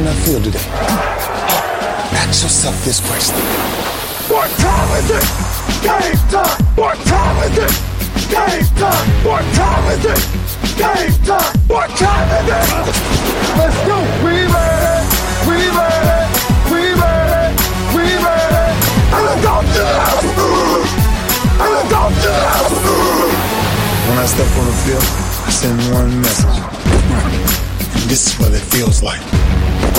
on that field today? Ask yourself this question. What time is it? Game time! What time is it? Game time! What time is it? Game time! What time is it? Let's go! We made it! We made it! We made it! We made it! And it's on to And it's on to When I step on the field, I send one message. This is what it feels like.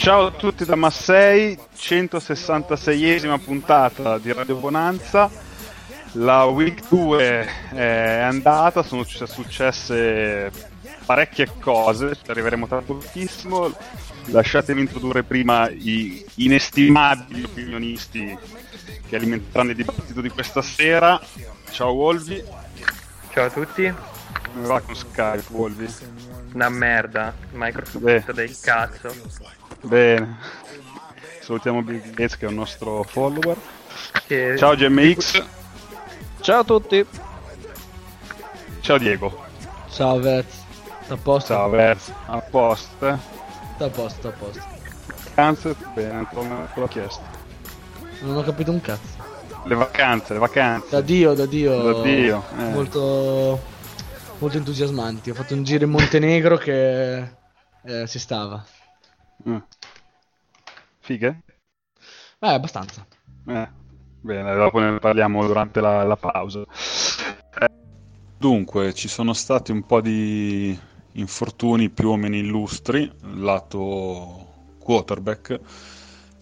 Ciao a tutti da Massei, 166esima puntata di Radio Bonanza. La week 2 è andata, sono successe parecchie cose, ci arriveremo tra pochissimo. Lasciatemi introdurre prima i inestimabili opinionisti che alimenteranno il dibattito di questa sera. Ciao Wolvi. Ciao a tutti. Come va con Skype, Wolvi? Una merda, Microsoft Beh. del cazzo. Bene. Salutiamo Bill Gates che è un nostro follower. Che- Ciao GMX. Ciao a tutti. Ciao Diego. Ciao Vez. A posto? Ciao Verz. A posto. A posto, a posto. Vacanze? Bene, te l'ho chiesto. Non ho capito un cazzo. Le vacanze, le vacanze. Da Dio, da Dio. Da Dio, eh. Molto, molto entusiasmanti. Ho fatto un giro in Montenegro che eh, si stava. Mm. Fighe? Eh, abbastanza. Eh. Bene, dopo ne parliamo durante la, la pausa. Eh, Dunque, ci sono stati un po' di infortuni più o meno illustri, lato quarterback.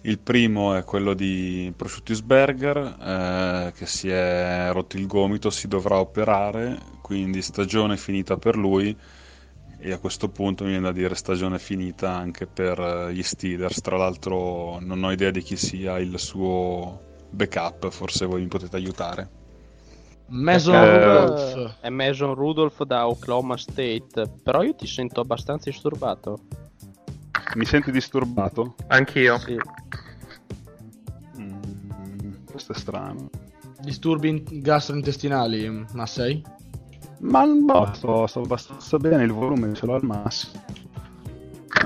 Il primo è quello di Prosciuttisberger, eh, che si è rotto il gomito, si dovrà operare, quindi stagione finita per lui e a questo punto mi viene da dire stagione finita anche per eh, gli Steelers. Tra l'altro non ho idea di chi sia il suo backup, forse voi mi potete aiutare. Mason Eh, Rudolph. È Mason Rudolph da Oklahoma State, però io ti sento abbastanza disturbato. Mi senti disturbato? Anch'io. Sì. Mm, questo è strano. Disturbi in- gastrointestinali, ma sei? Ma no, sto, sto abbastanza bene, il volume ce l'ho al massimo.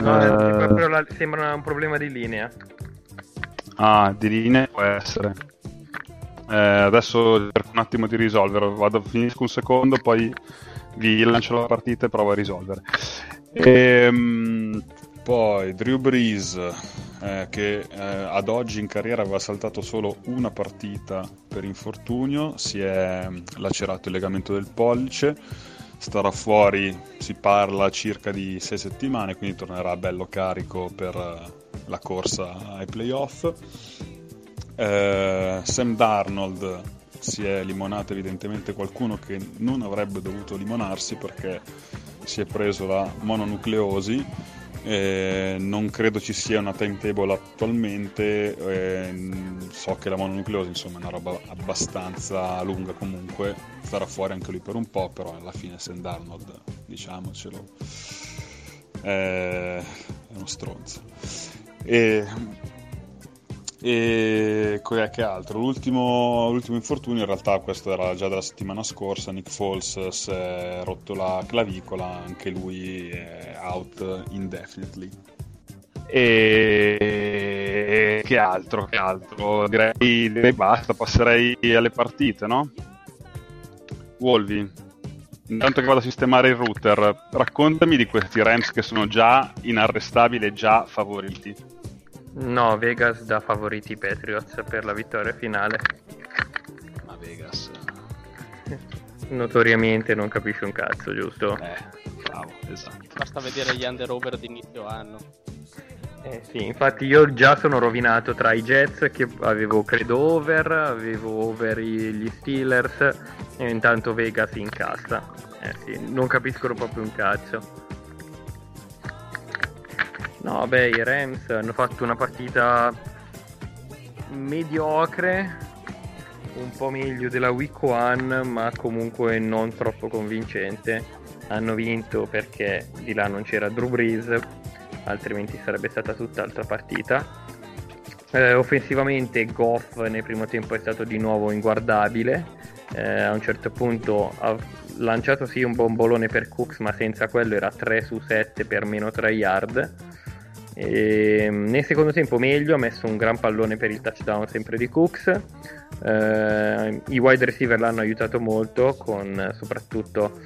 No, Eh, la- sembra un problema di linea. Ah, di linea può essere. Eh, adesso cerco un attimo di risolvere. Vado, finisco un secondo, poi vi lancio la partita e provo a risolvere. Ehm, poi Drew Brees, eh, che eh, ad oggi in carriera aveva saltato solo una partita per infortunio, si è lacerato il legamento del pollice, starà fuori, si parla circa di 6 settimane, quindi tornerà bello carico per eh, la corsa ai playoff. Eh, Sam Darnold si è limonato evidentemente qualcuno che non avrebbe dovuto limonarsi perché si è preso la mononucleosi. Eh, non credo ci sia una timetable attualmente. eh, so che la mononucleosi insomma, è una roba abbastanza lunga comunque. Starà fuori anche lui per un po', però alla fine Sam Darnold, diciamocelo, è uno stronzo. E e che altro? L'ultimo, l'ultimo infortunio, in realtà, questo era già della settimana scorsa. Nick Foles si è rotto la clavicola, anche lui è out indefinitely. E che altro? Che altro? Direi, direi basta, passerei alle partite, no? Wolvi, intanto che vado a sistemare il router, raccontami di questi Rams che sono già inarrestabili e già favoriti. No, Vegas dà favoriti i Patriots per la vittoria finale. Ma Vegas. Notoriamente non capisce un cazzo, giusto? Eh, bravo, esatto. Basta vedere gli under over di inizio anno. Eh sì, infatti io già sono rovinato tra i Jets che avevo credo over, avevo over i- gli Steelers e intanto Vegas incassa. Eh sì, non capiscono proprio un cazzo. No, beh, i Rams hanno fatto una partita mediocre, un po' meglio della week 1, ma comunque non troppo convincente. Hanno vinto perché di là non c'era Drew Brees, altrimenti sarebbe stata tutt'altra partita. Eh, offensivamente Goff nel primo tempo è stato di nuovo inguardabile. Eh, a un certo punto ha lanciato sì un bombolone per Cooks, ma senza quello era 3 su 7 per meno 3 yard. E nel secondo tempo meglio, ha messo un gran pallone per il touchdown sempre di Cooks. Eh, I wide receiver l'hanno aiutato molto con soprattutto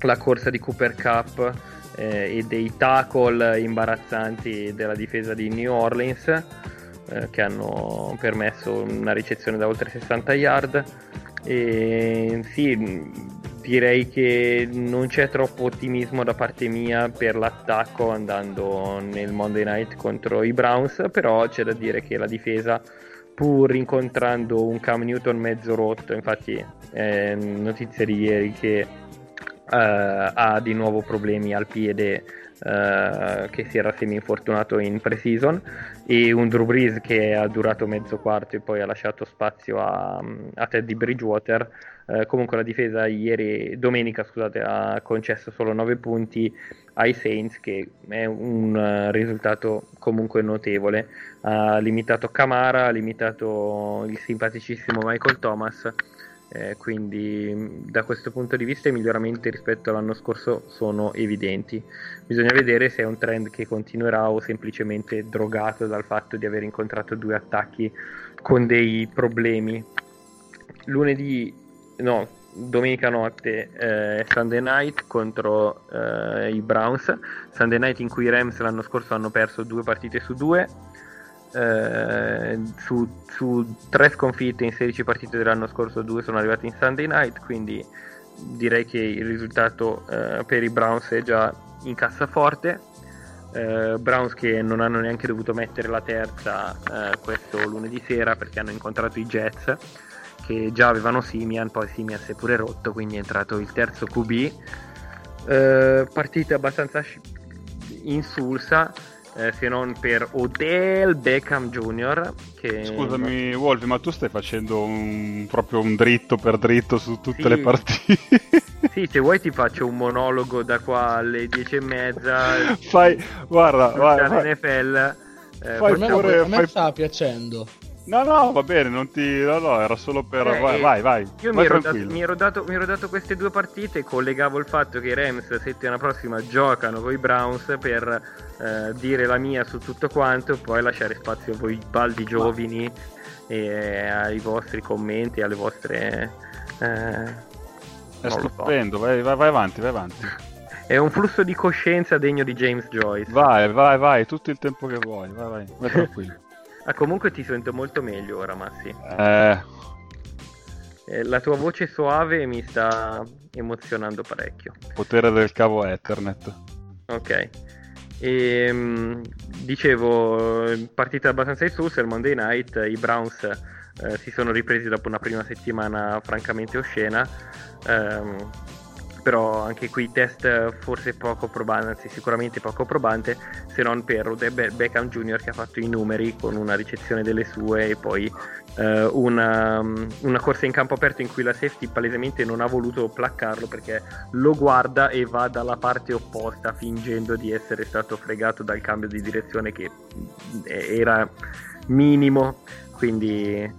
la corsa di Cooper Cup eh, e dei tackle imbarazzanti della difesa di New Orleans eh, che hanno permesso una ricezione da oltre 60 yard. E sì, direi che non c'è troppo ottimismo da parte mia per l'attacco andando nel Monday Night contro i Browns, però c'è da dire che la difesa pur incontrando un Cam Newton mezzo rotto, infatti è notizia di ieri che uh, ha di nuovo problemi al piede uh, che si era semi infortunato in pre-season e un Drew Brees che ha durato mezzo quarto e poi ha lasciato spazio a, a Teddy Bridgewater. Uh, comunque la difesa ieri domenica scusate ha concesso solo 9 punti ai Saints che è un risultato comunque notevole. Ha limitato Camara ha limitato il simpaticissimo Michael Thomas eh, quindi da questo punto di vista i miglioramenti rispetto all'anno scorso sono evidenti. Bisogna vedere se è un trend che continuerà o semplicemente drogato dal fatto di aver incontrato due attacchi con dei problemi. Lunedì, no, domenica notte eh, Sunday Night contro eh, i Browns. Sunday Night in cui i Rams l'anno scorso hanno perso due partite su due eh, su, su, tre sconfitte in 16 partite dell'anno scorso, due sono arrivate in Sunday night, quindi direi che il risultato eh, per i Browns è già in cassaforte. Eh, Browns che non hanno neanche dovuto mettere la terza eh, questo lunedì sera perché hanno incontrato i Jets che già avevano Simian, poi Simian si è pure rotto, quindi è entrato il terzo QB. Eh, partita abbastanza insulsa eh, se non per Odell Beckham Jr. Che... Scusami, Wolfi, ma tu stai facendo un, proprio un dritto per dritto su tutte sì. le partite? sì, se vuoi ti faccio un monologo da qua alle dieci e mezza. Fai, guarda, guarda. NFL. Eh, fai pure, a me fai... sta piacendo. No, no, va bene, non ti. No, no, era solo per. Eh, vai, vai, vai, Io vai mi, ero dato, mi, ero dato, mi, ero dato, queste due partite. Collegavo il fatto che i Rams settimana prossima giocano con i Browns per eh, dire la mia su tutto quanto, poi lasciare spazio a voi baldi giovani e ai vostri commenti, alle vostre. Eh, È stupendo, so. vai, vai, vai avanti, vai avanti. È un flusso di coscienza degno di James Joyce. Vai, vai, vai, tutto il tempo che vuoi, vai, vai, vai tranquillo. Ah, comunque ti sento molto meglio ora, Massi. Eh. eh. La tua voce suave mi sta emozionando parecchio. Potere del cavo Ethernet. Ok. E, ehm, dicevo, partita abbastanza insulsa il Monday Night, i Browns eh, si sono ripresi dopo una prima settimana francamente oscena. Um, però anche qui test forse poco probante, anzi sicuramente poco probante, se non per Odell Beckham Jr. che ha fatto i numeri con una ricezione delle sue e poi eh, una, una, corsa in campo aperto in cui la safety palesemente non ha voluto placcarlo perché lo guarda e va dalla parte opposta fingendo di essere stato fregato dal cambio di direzione che eh, era minimo, quindi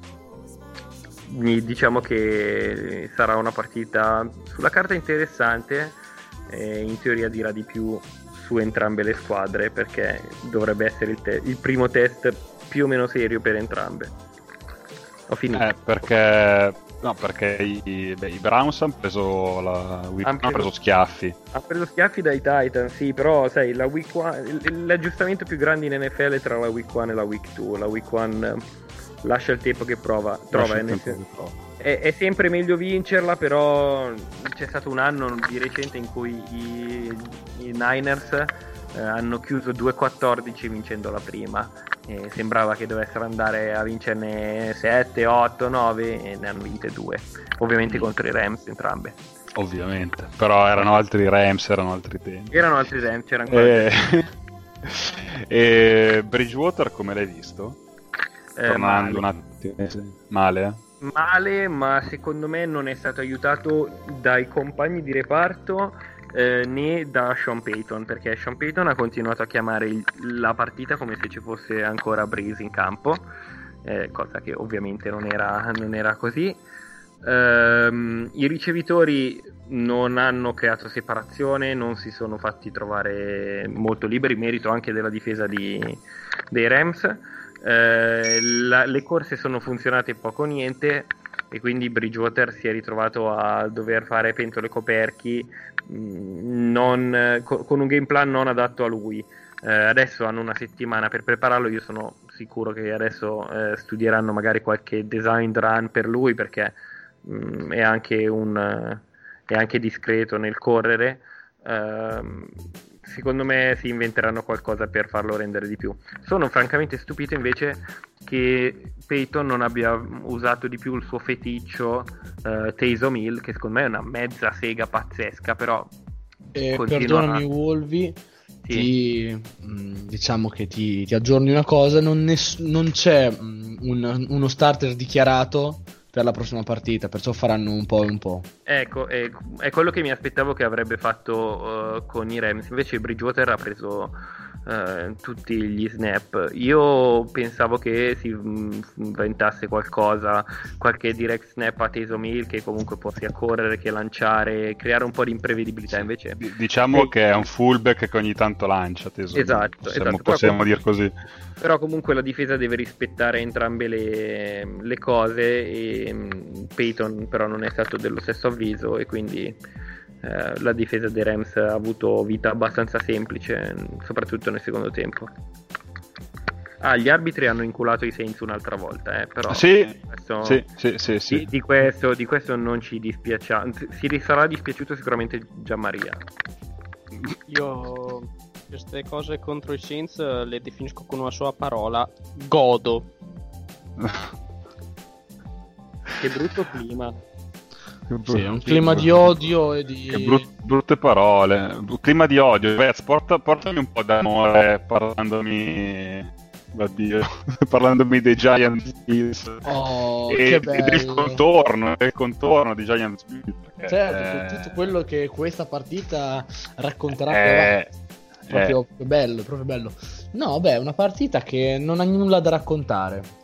diciamo che sarà una partita sulla carta interessante e in teoria dirà di più su entrambe le squadre perché dovrebbe essere il, te- il primo test più o meno serio per entrambe. Ho finito. Eh, perché, no, perché i, beh, i Browns hanno preso, la week, han preso, preso schiaffi. Hanno preso schiaffi dai Titans, sì, però sai, la week one, l'aggiustamento più grande in NFL è tra la week 1 e la week 2. La week 1 lascia il tempo che prova, trova. Eh, tempo è, è, sempre meglio vincerla, però c'è stato un anno di recente in cui i, i Niners eh, hanno chiuso 2-14 vincendo la prima. E sembrava che dovessero andare a vincerne 7, 8, 9 e ne hanno vinte 2. Ovviamente contro i Rams entrambe. Ovviamente, però erano altri Rams, erano altri tempi. Erano altri Rams, c'era ancora. Eh... e Bridgewater come l'hai visto? Eh, Tornando un attimo. Male, eh? male, ma secondo me non è stato aiutato dai compagni di reparto eh, né da Sean Payton, perché Sean Payton ha continuato a chiamare il- la partita come se ci fosse ancora Breeze in campo, eh, cosa che ovviamente non era, non era così. Ehm, I ricevitori non hanno creato separazione, non si sono fatti trovare molto liberi, merito anche della difesa di- dei Rams. Eh, la- le corse sono funzionate poco o niente e quindi Bridgewater si è ritrovato a dover fare pentole coperchi mh, non- co- con un game plan non adatto a lui. Eh, adesso hanno una settimana per prepararlo, io sono sicuro che adesso eh, studieranno magari qualche design run per lui perché mh, è, anche un, eh, è anche discreto nel correre. Ehm, secondo me si inventeranno qualcosa per farlo rendere di più. Sono francamente stupito invece che Peyton non abbia usato di più il suo feticcio eh, Taysom Hill, che secondo me è una mezza sega pazzesca, però Eh, perdonami, a- Wolvi. sì. Ti, mh, diciamo che ti, ti aggiorni una cosa: non, ness- non c'è mh, un- uno starter dichiarato per la prossima partita, perciò faranno un po' e un po'. Ecco, è, è quello che mi aspettavo che avrebbe fatto eh, con i Rams. Invece Bridgewater ha preso eh, tutti gli snap. Io pensavo che si mh, inventasse qualcosa, qualche direct snap a Taysom Hill che comunque può sia correre che lanciare, creare un po' di imprevedibilità. Invece D- Diciamo Sì. che è un fullback che ogni tanto lancia, teso. Esatto, possiamo, esatto. possiamo Però- dire così. Però comunque la difesa deve rispettare entrambe le, le cose e mh, Peyton però non è stato dello stesso avviso e quindi eh, la difesa dei Rams ha avuto vita abbastanza semplice, soprattutto nel secondo tempo. Ah, gli arbitri hanno inculato i Saints un'altra volta, eh, però Sì, questo- sì, sì, sì, sì. di, di questo, di questo non ci dispiace, si sarà dispiaciuto sicuramente Gianmaria. Io queste cose contro i Saints eh, le definisco con una sola parola: godo. Che brutto clima. Sì, è un clima di odio e di. Che brut- brutte parole. Clima di odio. Vez, porta- portami un po' d'amore parlandomi. Oddio. parlandomi dei Giants Bills. Oh, e, e del contorno, del contorno di Giants perché, Certo, eh, tutto quello che questa partita racconterà più avanti. eh, proprio, eh, proprio bello, proprio bello. No, beh, è una partita che non ha nulla da raccontare.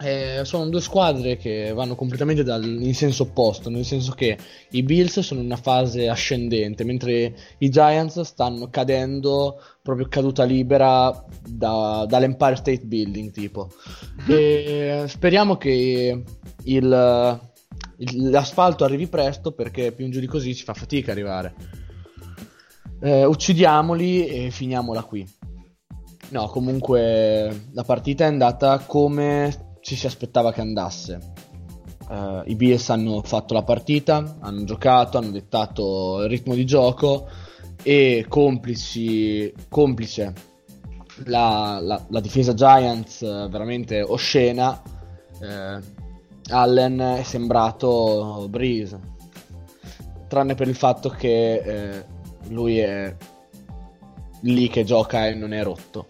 Eh, sono due squadre che vanno completamente dal- in senso opposto, nel senso che i Bills sono in una fase ascendente, mentre i Giants stanno cadendo proprio caduta libera da- dall'Empire State Building, tipo. E speriamo che il- il- l'asfalto arrivi presto perché più in giù di così ci fa fatica arrivare. Eh, uccidiamoli e finiamola qui. No, comunque la partita è andata come ci si aspettava che andasse. Eh, I Bills hanno fatto la partita, hanno giocato, hanno dettato il ritmo di gioco e complici, complice la, la- la difesa Giants eh, veramente oscena. eh, Allen è sembrato Breeze, tranne per il fatto che eh, lui è lì che gioca e non è rotto.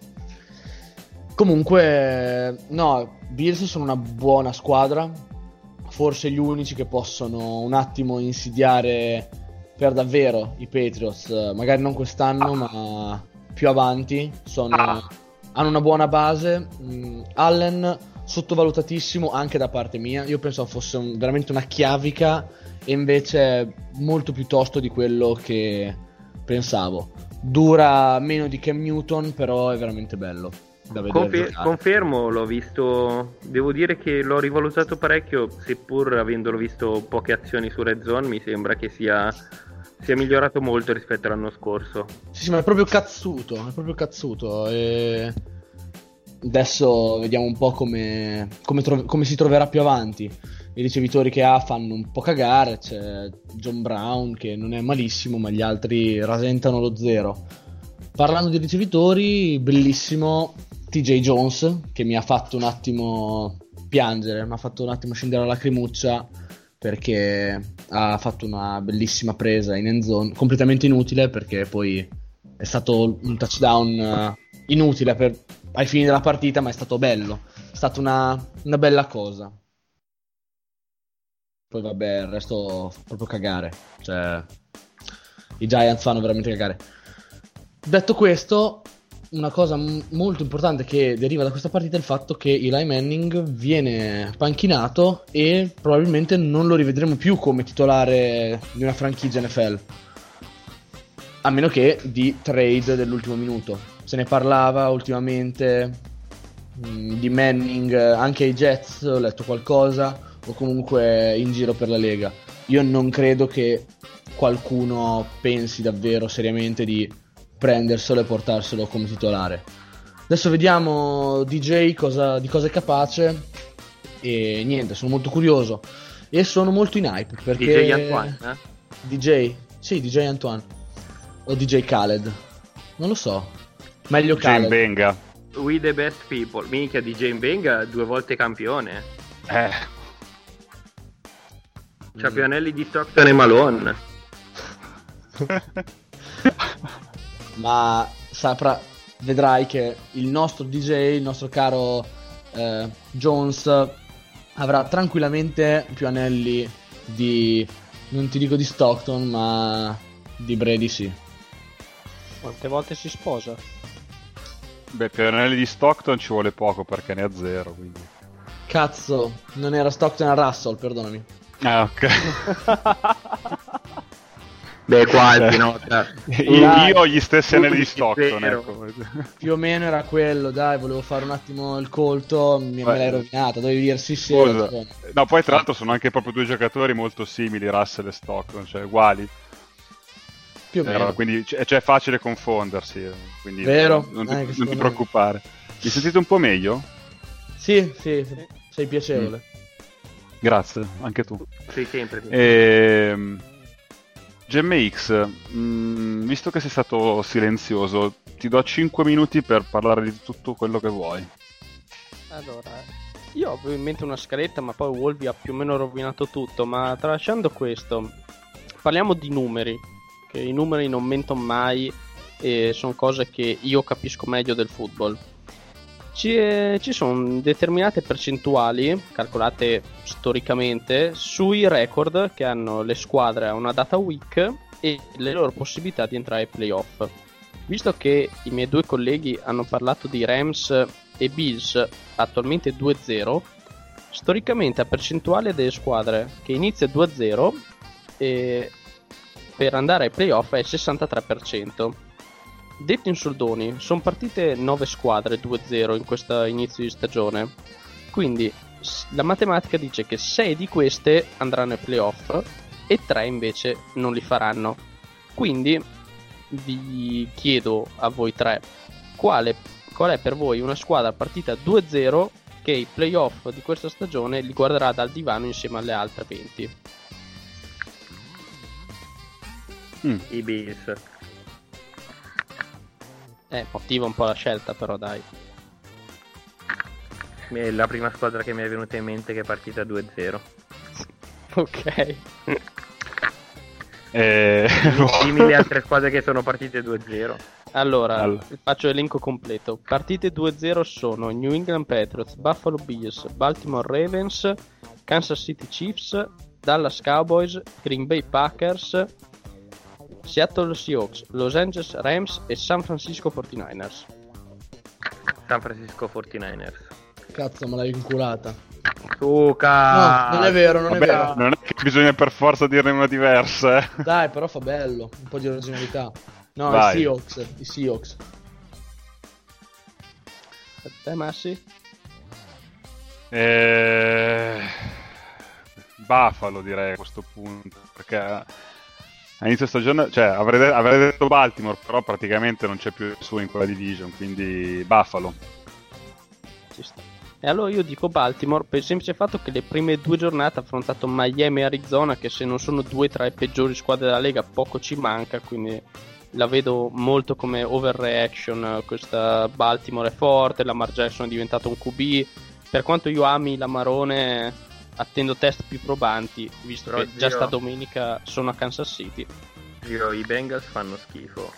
Comunque, no, Bills sono una buona squadra, forse gli unici che possono un attimo insidiare per davvero i Patriots, magari non quest'anno, ma più avanti. Sono, Ah. hanno una buona base. Mm, Allen sottovalutatissimo anche da parte mia. Io pensavo fosse un- veramente una chiavica e invece molto più tosto di quello che pensavo. Dura meno di Cam Newton, però è veramente bello. Confer- confermo, l'ho visto. Devo dire che l'ho rivalutato parecchio, seppur avendolo visto poche azioni su Red Zone, mi sembra che sia, sia migliorato molto rispetto all'anno scorso. Sì, sì, ma è proprio cazzuto, è proprio cazzuto. E... Adesso vediamo un po' come, come, tro- come si troverà più avanti. I ricevitori che ha fanno un po' cagare, c'è John Brown che non è malissimo, ma gli altri rasentano lo zero. Parlando di ricevitori, bellissimo TJ Jones che mi ha fatto un attimo piangere, mi ha fatto un attimo scendere la lacrimuccia perché ha fatto una bellissima presa in end zone, completamente inutile perché poi è stato un touchdown eh, inutile per, ai fini della partita, ma è stato bello. È stata una, una bella cosa. Poi vabbè, il resto proprio cagare. Cioè, i Giants fanno veramente cagare. Detto questo, una cosa m- molto importante che deriva da questa partita è il fatto che Eli Manning viene panchinato e probabilmente non lo rivedremo più come titolare di una franchigia NFL. A meno che di trade dell'ultimo minuto. Se ne parlava ultimamente mh, di Manning anche ai Jets, ho letto qualcosa, o comunque in giro per la Lega. Io non credo che qualcuno pensi davvero seriamente di prenderselo e portarselo come titolare. Adesso vediamo DJ cosa, di cosa è capace e niente, sono molto curioso e sono molto in hype perché DJ Antoine, eh? DJ, sì, DJ Antoine o DJ Khaled. Non lo so. Meglio Jane Khaled. Benga. We the best people. Minchia di Jane Benga, due volte campione. Eh, C'ha più anelli di Stockton e Malone. ma saprà, vedrai che il nostro DJ, il nostro caro eh, Jones, avrà tranquillamente più anelli di, non ti dico di Stockton, ma di Brady sì. Quante volte si sposa? beh, per anelli di Stockton ci vuole poco perché ne ha zero. Quindi. Cazzo, non era Stockton, era Russell, perdonami. Ah, ok. Beh, quasi, Eh. no? Cioè, io, io ho gli stessi anelli di. Stockton. Ecco. Più o meno era quello, dai, volevo fare un attimo il colto, mi, me l'hai rovinata, dovevi dire sì sì. No, poi tra l'altro sono anche proprio due giocatori molto simili, Russell e Stockton, cioè uguali. Più o Era- meno. quindi c- cioè, è facile confondersi. eh, Quindi Vero? Non ti, Eh, non ti preoccupare. Mi sentite un po' meglio? Sì, sì, sì, sei piacevole. Grazie, anche tu. sei sempre così. Ehm, GMX, mm, visto che sei stato silenzioso, ti do 5 minuti per parlare di tutto quello che vuoi. Allora, io ho in mente una scaletta, ma poi Wolvi ha più o meno rovinato tutto. Ma tralasciando questo, parliamo di numeri. Che i numeri non mentono mai e sono cose che io capisco meglio del football. Ci, eh, ci sono determinate percentuali, calcolate storicamente, sui record che hanno le squadre a una data week e le loro possibilità di entrare ai playoff. Visto che i miei due colleghi hanno parlato di Rams e Bills attualmente 2-0, storicamente la percentuale delle squadre che inizia 2-0 e per andare ai playoff è il 63%. Detto in soldoni, sono partite 9 squadre 2-0 in questo inizio di stagione. Quindi la matematica dice che 6 di queste andranno ai playoff e 3 invece non li faranno. Quindi vi chiedo a voi tre quale, qual è per voi una squadra partita 2-0 che i playoff di questa stagione li guarderà dal divano insieme alle altre 20. Mm. I Bills. Eh, motiva un po' la scelta però dai. È la prima squadra che mi è venuta in mente che è partita 2-0. Ok. Eh, Simili altre squadre che sono partite 2-0. Allora, Allora. faccio l'elenco completo. Partite 2-0 sono New England Patriots, Buffalo Bills, Baltimore Ravens, Kansas City Chiefs, Dallas Cowboys, Green Bay Packers, Seattle Seahawks, Los Angeles Rams e San Francisco 49ers. San Francisco 49ers. Cazzo, me l'hai inculata. Suca! No, non è vero, non è Vabbè, vero. non è che bisogna per forza dirne una diversa. eh. Dai, però fa bello, un po' di originalità. No, Vai. i Seahawks, i Seahawks. A te Massi? Eh, Buffalo direi a questo punto perché a inizio stagione cioè avrei, de- avrei detto Baltimore però praticamente non c'è più nessuno in quella division quindi Buffalo. E allora io dico Baltimore per il semplice fatto che le prime due giornate ha affrontato Miami e Arizona che se non sono due tra le peggiori squadre della Lega poco ci manca, quindi la vedo molto come overreaction. Questa Baltimore è forte, Lamar Jackson è diventato un QB. Per quanto io ami la Marone, attendo test più probanti, visto Però, che già zio- sta domenica sono a Kansas City. Zio, i Bengals fanno schifo.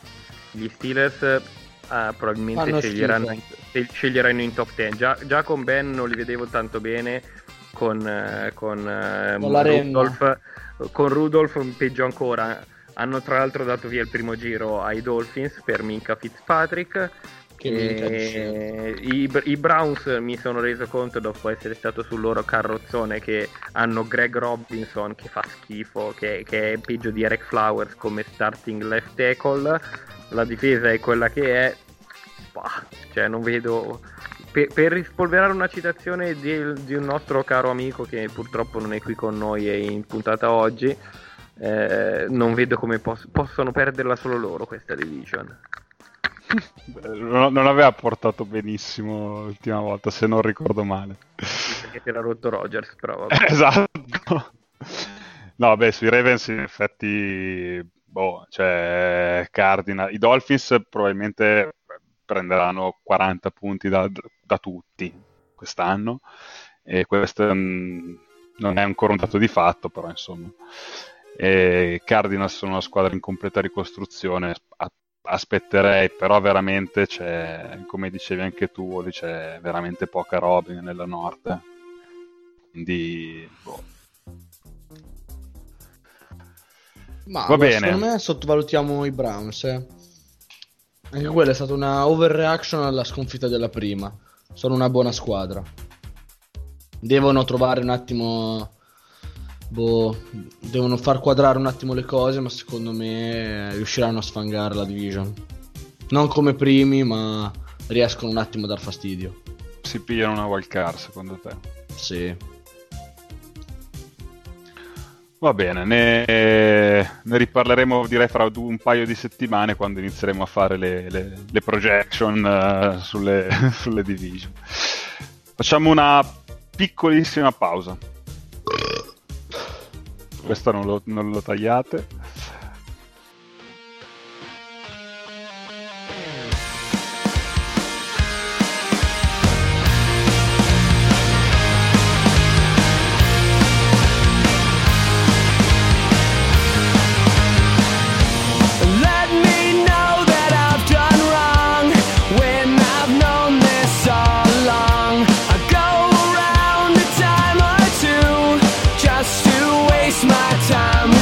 Gli Steelers uh, probabilmente sceglieranno in, sceglieranno in top 10. Già, già con Ben non li vedevo tanto bene, con, eh, con, eh, Con. Rudolph, con Rudolph peggio ancora. Hanno tra l'altro dato via il primo giro ai Dolphins per Minka Fitzpatrick. E i, i Browns mi sono reso conto dopo essere stato sul loro carrozzone che hanno Greg Robinson che fa schifo, che, che è peggio di Eric Flowers come starting left tackle. La difesa è quella che è. Bah, cioè non vedo. Per, per rispolverare una citazione di, di un nostro caro amico che purtroppo non è qui con noi e in puntata oggi, eh, non vedo come pos- possono perderla solo loro questa division. Non, non aveva portato benissimo l'ultima volta, se non ricordo male. Perché si era rotto Rogers, però vabbè. esatto. No, beh, sui Ravens in effetti, boh, cioè, Cardinal, i Dolphins probabilmente prenderanno 40 punti da, da tutti quest'anno e questo mm, non è ancora un dato di fatto, però insomma. E Cardinals sono una squadra in completa ricostruzione, aspetterei, però veramente c'è, come dicevi anche tu, Oli, c'è veramente poca roba nella Nord. Quindi, boh. Ma Va bene. secondo me sottovalutiamo i Browns. eh. Anche quella è stata una overreaction alla sconfitta della prima. Sono una buona squadra. Devono trovare un attimo. Boh, devono far quadrare un attimo le cose, ma secondo me riusciranno a sfangare la division. Non come primi, ma riescono un attimo a dar fastidio. si pigliano una wild card secondo te? Sì. Va bene, ne, ne riparleremo direi fra un paio di settimane quando inizieremo a fare le, le- le projection eh, sulle, sulle division. Facciamo una piccolissima pausa. Questa non lo, non lo tagliate.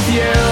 With you.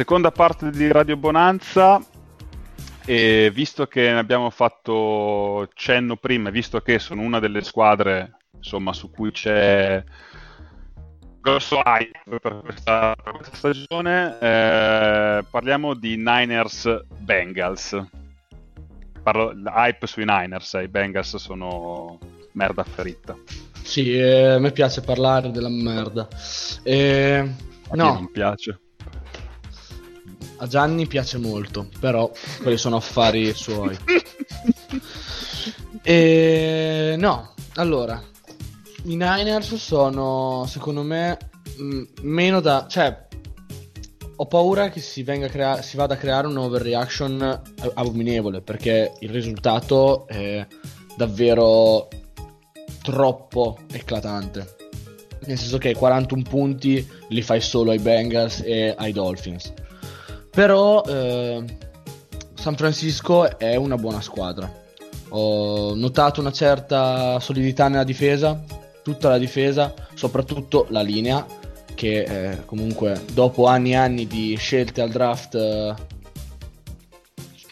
Seconda parte di Radio Bonanza. E visto che ne abbiamo fatto cenno prima, visto che sono una delle squadre insomma, su cui c'è grosso hype per questa, per questa stagione, eh, parliamo di Niners Bengals. Parlo hype sui Niners, eh, i Bengals sono merda fritta. Sì, eh, a me piace parlare della merda. Eh, A no, non piace. A Gianni piace molto, però quelli sono affari suoi. E no, allora, i Niners sono, secondo me, mh, meno da... cioè, ho paura che si, crea- si vada a creare un overreaction abominevole, perché il risultato è davvero troppo eclatante. Nel senso che 41 punti li fai solo ai Bengals e ai Dolphins. Però eh, San Francisco è una buona squadra. Ho notato una certa solidità nella difesa, tutta la difesa, soprattutto la linea, che eh, comunque dopo anni e anni di scelte al draft, eh,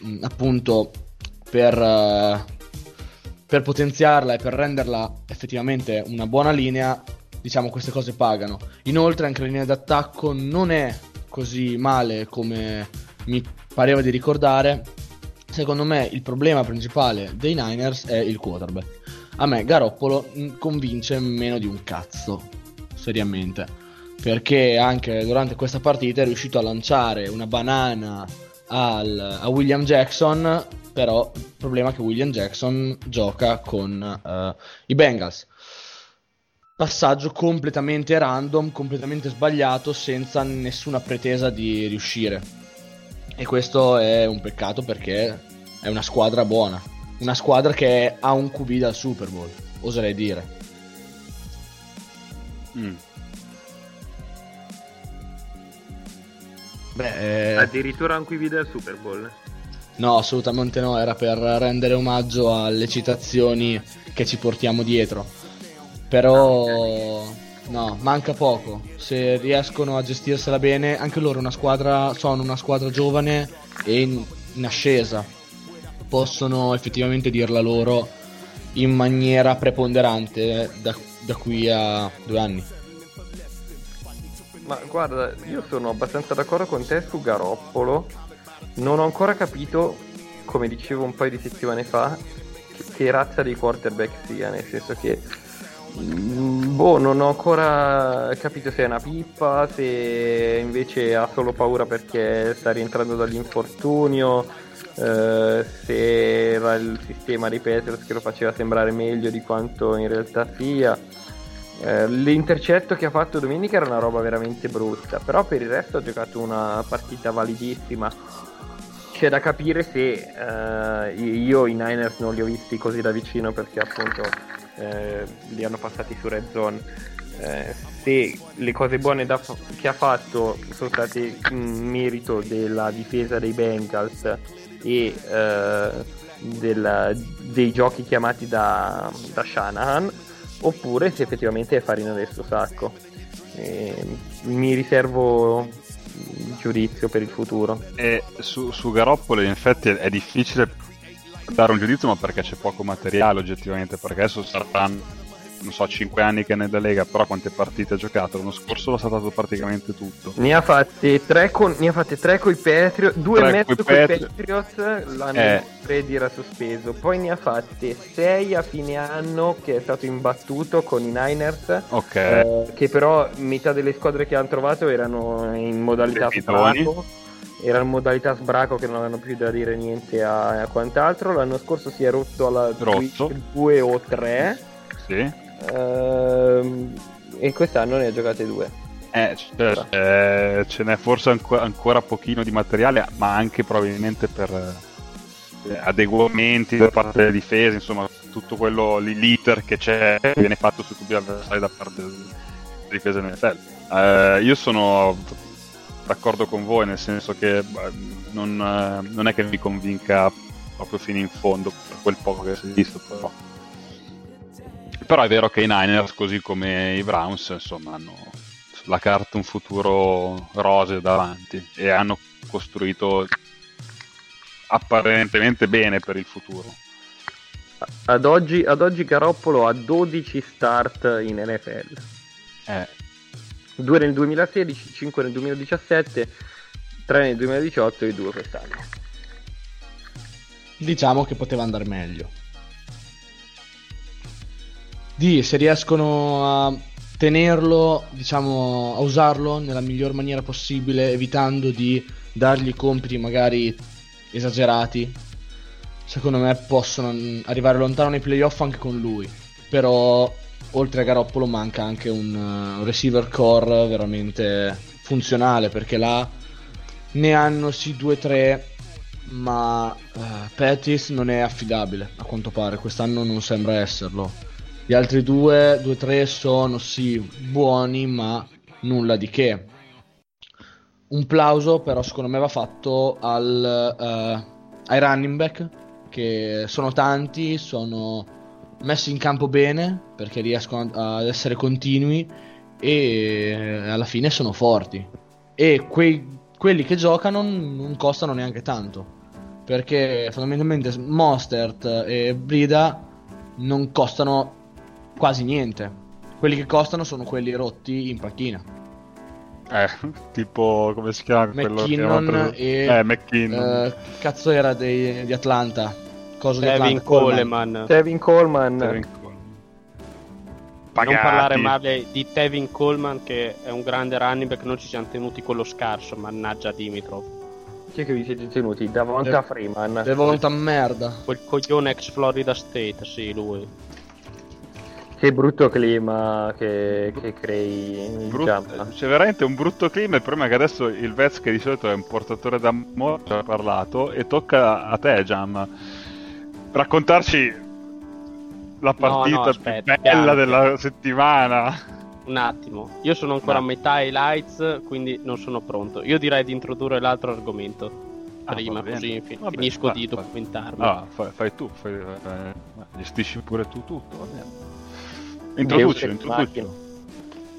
mh, appunto per, eh, per potenziarla e per renderla effettivamente una buona linea, diciamo queste cose pagano. Inoltre anche la linea d'attacco non è così male come mi pareva di ricordare. Secondo me il problema principale dei Niners è il quarterback. A me Garoppolo mh, convince meno di un cazzo, seriamente. Perché anche durante questa partita è riuscito a lanciare una banana al- a William Jackson. Però il problema è che William Jackson gioca con eh, i Bengals passaggio completamente random, completamente sbagliato, senza nessuna pretesa di riuscire. E questo è un peccato perché è una squadra buona. Una squadra che ha un QB dal Super Bowl, oserei dire. Mm. Beh, eh, Addirittura i video del Super Bowl. no, assolutamente no, era per rendere omaggio alle citazioni che ci portiamo dietro. Però no, manca poco. Se riescono a gestirsela bene, anche loro una squadra, sono una squadra giovane e in, in ascesa. Possono effettivamente dirla loro in maniera preponderante da, da qui a due anni. Ma guarda, io sono abbastanza d'accordo con te su Garoppolo. Non ho ancora capito, come dicevo un paio di settimane fa, che, razza di quarterback sia, nel senso che boh, non ho ancora capito se è una pippa, se invece ha solo paura perché sta rientrando dall'infortunio, eh, se era il sistema dei Patriots che lo faceva sembrare meglio di quanto in realtà sia. Eh, l'intercetto che ha fatto domenica era una roba veramente brutta, però per il resto ha giocato una partita validissima. C'è da capire se eh, io i Niners non li ho visti così da vicino perché appunto eh, li hanno passati su Red Zone. Eh, se le cose buone da- che ha fatto sono state in merito della difesa dei Bengals e eh, del- dei giochi chiamati da, da Shanahan oppure se effettivamente è farina del suo sacco. Mi riservo il giudizio per il futuro. E su, su Garoppolo in effetti è difficile dare un giudizio, ma perché c'è poco materiale oggettivamente, perché adesso saranno, non so, 5 anni che è nella Lega, però quante partite ha giocato? L'anno scorso l'ha stato praticamente tutto. Ne ha fatte tre con, ne ha fatte tre coi Patriots, due Tre e mezzo coi con i Patri- Patriots, l'anno Eh. Brady era sospeso, poi ne ha fatte sei a fine anno che è stato imbattuto con i Niners. Ok, eh, che però metà delle squadre che hanno trovato erano in modalità sbraco era in modalità sbraco che non avevano più da dire niente a, a quant'altro l'anno scorso si è rotto alla Rotto. 2 o 3 sì. e quest'anno ne ha giocate due Eh, cioè, eh, ce n'è forse anco- ancora pochino di materiale, ma anche probabilmente per eh, adeguamenti da parte delle difese, insomma, tutto quello l'iter che c'è viene fatto su tutti gli avversari da parte delle difese NFL. Eh, io sono d'accordo con voi, nel senso che beh, non, eh, non è che mi convinca proprio fino in fondo per quel poco che si è visto, però. Però è vero che i Niners, così come i Browns, insomma, hanno, la carta un futuro rose davanti e hanno costruito apparentemente bene per il futuro. Ad oggi, ad oggi Garoppolo ha 12 start in NFL. Eh, 2 nel 2016, 5 nel 2017, 3 nel 2018 e 2 quest'anno. Diciamo che poteva andare meglio. Di se riescono a tenerlo, diciamo, a usarlo nella miglior maniera possibile, evitando di dargli compiti magari esagerati. Secondo me possono arrivare lontano nei playoff anche con lui. Però oltre a Garoppolo manca anche un, uh, un receiver core veramente funzionale perché là ne hanno sì 2-3 ma uh, Pettis non è affidabile a quanto pare. Quest'anno non sembra esserlo. Gli altri due 2-3 sono sì buoni ma nulla di che. Un plauso però secondo me va fatto al, uh, ai running back che sono tanti sono messi in campo bene perché riescono ad essere continui e alla fine sono forti. E quei, quelli che giocano non costano neanche tanto perché fondamentalmente Mostert e Brida non costano quasi niente. Quelli che costano sono quelli rotti in panchina. Eh, tipo come si chiama quello che McKinnon preso- e eh, McKinnon. eh, cazzo era dei- di Atlanta cosa Atlanta Coleman. Coleman. Kevin Coleman, Tevin Coleman. Non parlare male di Tevin Coleman che è un grande running back, non ci siamo tenuti quello scarso, mannaggia Dimitrov. chi è che vi siete tenuti? Davonta De- Freeman. Devonta merda Quel coglione ex Florida State, sì, lui. Che brutto clima che, che crei in Brut- c'è veramente un brutto clima. Il problema è che adesso il Vez, che di solito è un portatore d'amore, ci ha parlato. E tocca a te, Jam, raccontarci la partita no, aspetta, più bella piano, della settimana. Un attimo, io sono ancora a No. metà highlights, quindi non sono pronto. Io direi di introdurre l'altro argomento. Ah, Prima, così fi- Va bene, finisco va, di va. documentarmi. Ah, fai, fai tu, fai, eh, gestisci pure tu tutto. Introduci, introduci.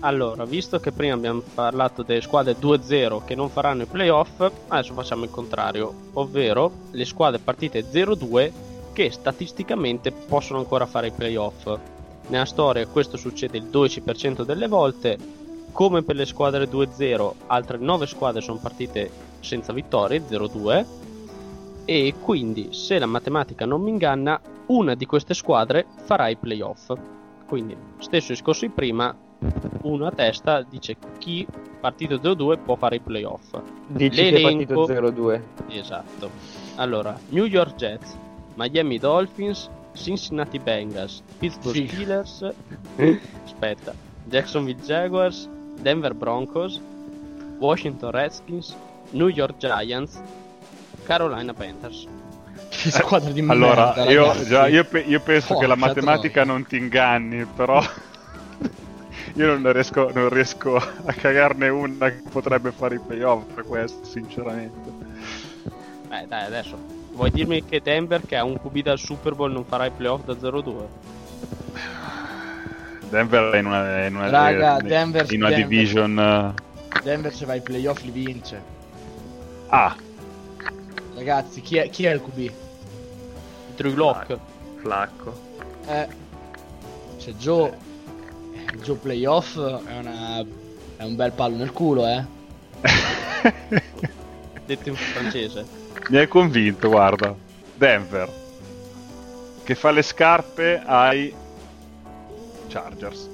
Allora, visto che prima abbiamo parlato delle squadre 2-0 che non faranno i playoff, adesso facciamo il contrario, ovvero le squadre partite 0-2 che statisticamente possono ancora fare i playoff. Nella storia questo succede il 12% delle volte, come per le squadre 2-0, altre 9 squadre sono partite senza vittorie, 0-2, e quindi se la matematica non mi inganna, una di queste squadre farà i playoff. Quindi, stesso discorso di prima, uno a testa dice chi partito 0-2 può fare i playoff. Dici che è L'elenco- partito 0-2. Esatto. Allora, New York Jets, Miami Dolphins, Cincinnati Bengals, Pittsburgh Sì. Steelers, aspetta, Jacksonville Jaguars, Denver Broncos, Washington Redskins, New York Giants, Carolina Panthers. squadra di Allora, merda io, già, io, pe- io penso che la matematica troia. non ti inganni, però io non riesco, non riesco a cagarne una che potrebbe fare i playoff per questo, sinceramente. Beh, dai, adesso. Vuoi dirmi che Denver, che ha un QB dal Super Bowl, non farà i playoff da 0-2? Denver è in una, in una, Raga, è- Denver- in una Denver. division... eh, Denver se va ai playoff li vince Ah, ragazzi chi è, chi è il QB? Drew Lock. Flacco. Eh, c'è Joe Joe playoff è, una, è un bel palo nel culo eh Detto in francese. Mi hai convinto, guarda. Denver, che fa le scarpe ai Chargers.